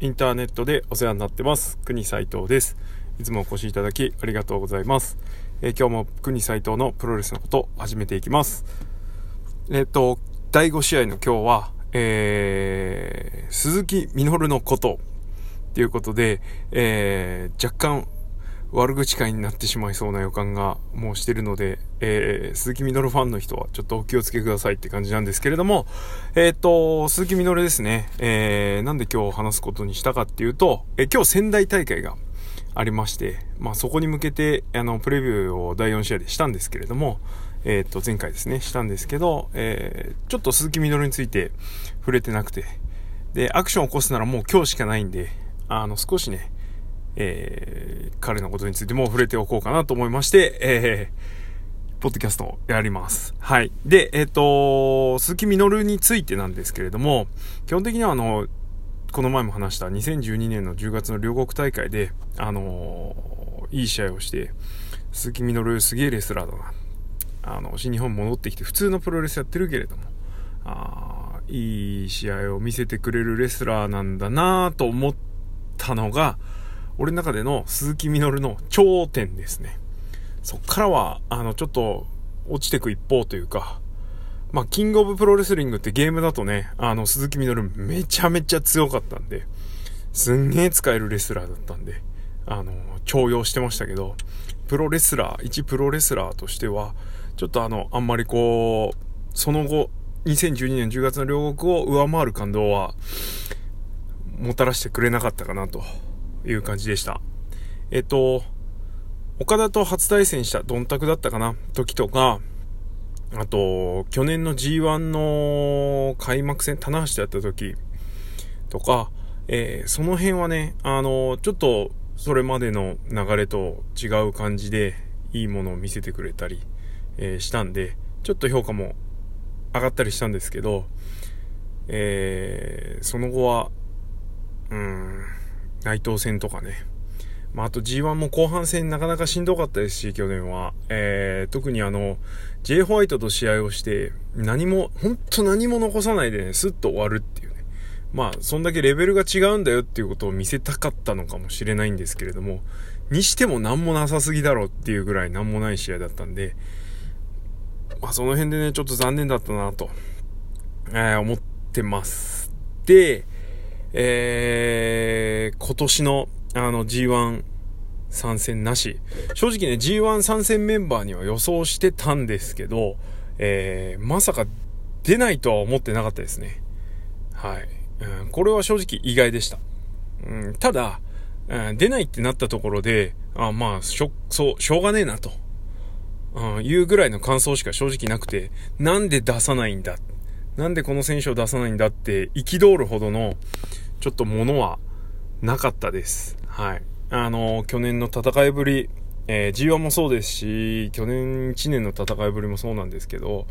インターネットでお世話になってます。国斉藤です。いつもお越しいただきありがとうございます。えー、今日も国斉藤のプロレスのことを始めていきます。えっ、ー、と、第5試合の今日は、えー、鈴木みのるのことということで、えー、若干悪口会になってしまいそうな予感がもうしてるので、えー、鈴木みのるファンの人はちょっとお気をつけくださいって感じなんですけれども、えっ、と、鈴木みのるですね、えー、なんで今日話すことにしたかっていうと、えー、今日仙台大会がありまして、まあそこに向けて、あの、プレビューを第4試合でしたんですけれども、えっ、と、前回ですね、したんですけど、えー、ちょっと鈴木みのるについて触れてなくて、で、アクションを起こすならもう今日しかないんで、あの、少しね、えー、彼のことについても触れておこうかなと思いまして、えー、ポッドキャストをやります。はい。で、えっ、ー、と、鈴木みのるについてなんですけれども、基本的にはあの、この前も話した2012年の10月の両国大会で、あのいい試合をして、鈴木みのるすげえレスラーだな。あの、新日本戻ってきて普通のプロレスやってるけれども、あいい試合を見せてくれるレスラーなんだなと思ったのが、俺の中での鈴木みのるの頂点ですね。そっからは、あの、ちょっと落ちてく一方というか、まあ、キングオブプロレスリングってゲームだとね、あの、鈴木みのるめちゃめちゃ強かったんで、すんげえ使えるレスラーだったんで、あの、重用してましたけど、プロレスラー、一プロレスラーとしては、ちょっとあの、あんまりこう、その後、2012年10月の両国を上回る感動は、もたらしてくれなかったかなという感じでした。えっと、岡田と初対戦したドンタクだったかな？時とか、あと、去年の G1 の開幕戦、棚橋でやった時とか、えー、その辺はね、あの、ちょっとそれまでの流れと違う感じでいいものを見せてくれたり、えー、したんで、ちょっと評価も上がったりしたんですけど、えー、その後は、内藤戦とかね。まあ、あと G1 も後半戦なかなかしんどかったですし、去年は。えー、特にあの、J ホワイトと試合をして、何も、ほんと何も残さないでね、スッと終わるっていうね。まあ、そんだけレベルが違うんだよっていうことを見せたかったのかもしれないんですけれども、にしても何もなさすぎだろっていうぐらい何もない試合だったんで、まあ、その辺でね、ちょっと残念だったなと、えー、思ってます。で、えー、今年の、あの G1 参戦なし。正直ね、G1 参戦メンバーには予想してたんですけど、えー、まさか出ないとは思ってなかったですね。はい。うん、これは正直意外でした。うん、ただ、うん、出ないってなったところで、あまあ、しょ、そう、しょうがねえなと、うん、いうぐらいの感想しか正直なくて、なんで出さないんだ？なんでこの選手を出さないんだって憤るほどの、ちょっとものはなかったです。はい。あの、去年の戦いぶり、えー、G1 もそうですし、去年1年の戦いぶりもそうなんですけど、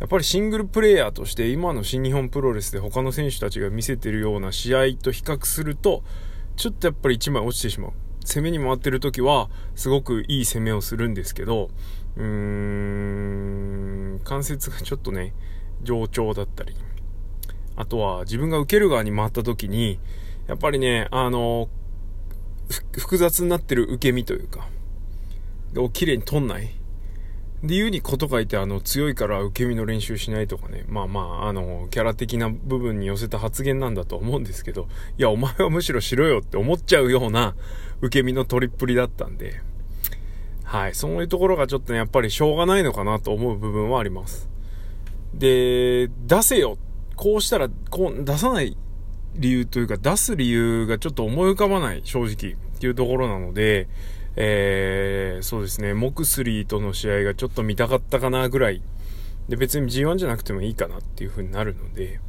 やっぱりシングルプレイヤーとして今の新日本プロレスで他の選手たちが見せてるような試合と比較すると、ちょっとやっぱり1枚落ちてしまう。攻めに回ってる時は、すごくいい攻めをするんですけど、うーん、関節がちょっとね、冗長だったり、あとは自分が受ける側に回った時に、やっぱりね、あの、複雑になってる受け身というか、を綺麗に取んない。で、言うにこと書いて、あの、強いから受け身の練習しないとかね。まあまあ、あの、キャラ的な部分に寄せた発言なんだと思うんですけど、いや、お前はむしろしろよって思っちゃうような受け身の取りっぷりだったんで、はい。そういうところがちょっとね、やっぱりしょうがないのかなと思う部分はあります。で、出せよ。こうしたら、こう、出さない理由というか、出す理由がちょっと思い浮かばない、正直。っていうところなので、えー、そうですね、モクスリーとの試合がちょっと見たかったかなぐらい。で、別に G1 じゃなくてもいいかなっていう風になるので、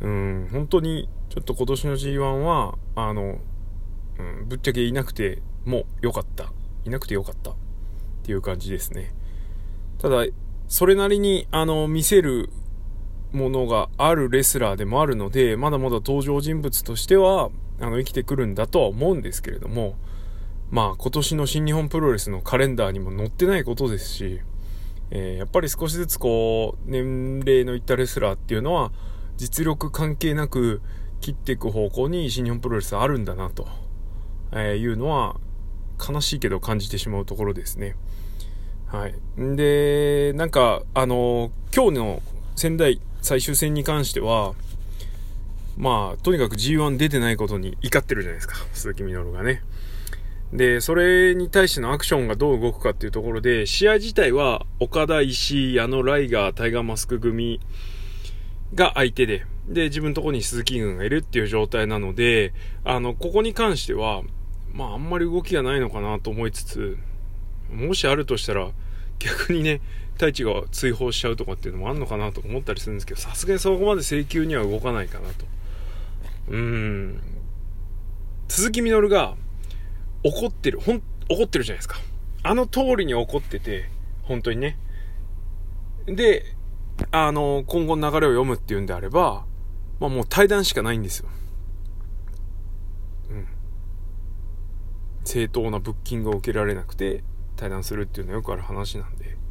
うん、本当に、ちょっと今年の G1 は、あの、うん、ぶっちゃけいなくても良かった。いなくて良かった。っていう感じですね。ただ、それなりに、あの、見せるものがあるレスラーでもあるので、まだまだ登場人物としては、あの、生きてくるんだとは思うんですけれども、まあ、今年の新日本プロレスのカレンダーにも載ってないことですし、えー、やっぱり少しずつこう、年齢のいったレスラーっていうのは、実力関係なく、切っていく方向に新日本プロレスあるんだなと、えいうのは悲しいけど感じてしまうところですね。はい。で、なんか、あの、今日の仙台最終戦に関しては、まあ、とにかく G1 出てないことに怒ってるじゃないですか、鈴木みのるがね。で、それに対してのアクションがどう動くかっていうところで、試合自体は岡田、石井、矢野、ライガー、タイガーマスク組が相手で、で、自分のところに鈴木軍がいるっていう状態なので、あの、ここに関しては、まあ、あんまり動きがないのかなと思いつつ、もしあるとしたら、逆にね、太一が追放しちゃうとかっていうのもあるのかなと思ったりするんですけど、さすがにそこまで請求には動かないかなと。うん。鈴木みのるが怒ってる、ほん、怒ってるじゃないですか。あの通りに怒ってて、本当にね。で、あの、今後の流れを読むっていうんであれば、まあもう対談しかないんですよ。うん。正当なブッキングを受けられなくて対談するっていうのはよくある話なんで。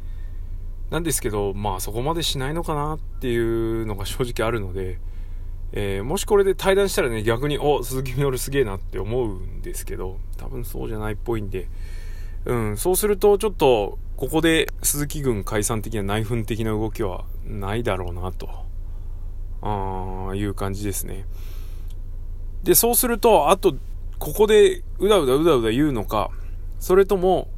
なんですけど、まあそこまでしないのかなっていうのが正直あるので、えー、もしこれで対談したらね、逆に、お、鈴木みのるすげえなって思うんですけど、多分そうじゃないっぽいんで、うん、そうするとちょっと、ここで鈴木軍解散的な内紛的な動きはないだろうなと、あいう感じですね。で、そうすると、あと、ここでうだうだうだうだ言うのか、それとも、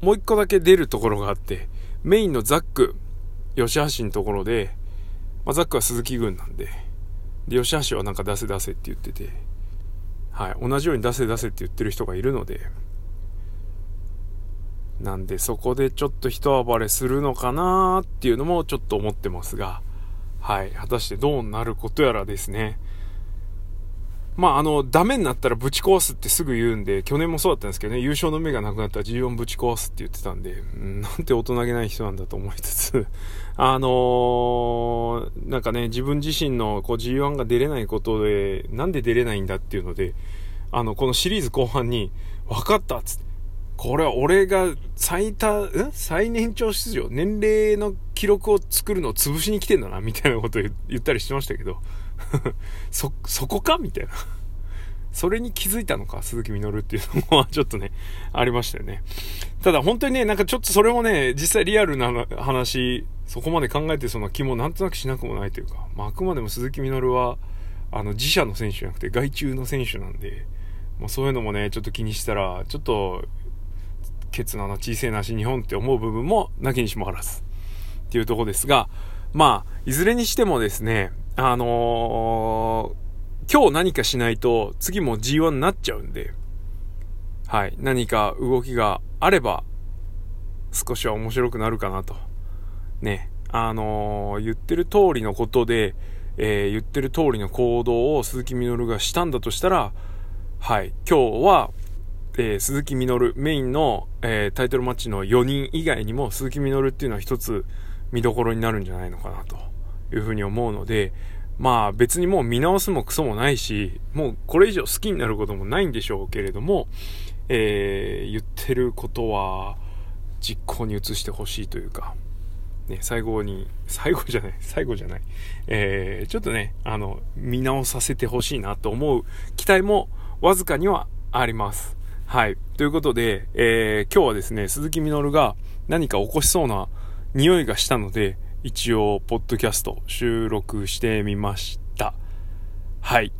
もう一個だけ出るところがあって、メインのザック、吉橋のところで、まあ、ザックは鈴木軍なんで、で、吉橋はなんか出せ出せって言ってて、はい、同じように出せ出せって言ってる人がいるので、なんでそこでちょっと一暴れするのかなーっていうのもちょっと思ってますが、はい、果たしてどうなることやらですね。まあ、あの、ダメになったらぶち壊すってすぐ言うんで、去年もそうだったんですけどね、優勝の目がなくなったら G1 ぶち壊すって言ってたんで、うん、なんて大人げない人なんだと思いつつ、あのー、なんかね、自分自身のこう G1 が出れないことで、なんで出れないんだっていうので、あの、このシリーズ後半に、分かったっつって、これは俺が最多、ん？最年長出場、年齢の記録を作るのを潰しに来てんだな、みたいなことを言ったりしてましたけど、そ、そこか？みたいな。それに気づいたのか、鈴木みのるっていうのもちょっとね、ありましたよね。ただ本当にね、なんかちょっとそれもね、実際リアルな話、そこまで考えてその気もなんとなくしなくもないというか、まあ、あくまでも鈴木みのるは、あの、自社の選手じゃなくて外注の選手なんで、まあ、そういうのもね、ちょっと気にしたら、ちょっと、ケツのの小さいなし日本って思う部分もなきにしもあらず。っていうとこですが、まあ、いずれにしてもですね、あのー、今日何かしないと次も G1 になっちゃうんで、はい、何か動きがあれば少しは面白くなるかなと。ね、あのー、言ってる通りのことで、えー、言ってる通りの行動を鈴木みのるがしたんだとしたら、はい、今日は、えー、鈴木みのる、メインの、えー、タイトルマッチの4人以外にも鈴木みのるっていうのは一つ見どころになるんじゃないのかなと。いうふうに思うので、まあ別にもう見直すもクソもないし、もうこれ以上好きになることもないんでしょうけれども、えー、言ってることは実行に移してほしいというか、ね、最後に、最後じゃない、最後じゃない、えー、ちょっとね、あの、見直させてほしいなと思う期待もわずかにはあります。はい。ということで、えー、今日はですね、鈴木みのるが何か起こしそうな匂いがしたので、一応、ポッドキャスト収録してみました。はい。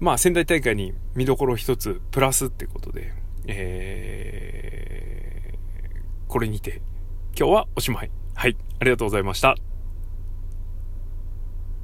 まあ、仙台大会に見どころ一つプラスってことで、えー、これにて、今日はおしまい。はい。ありがとうございました。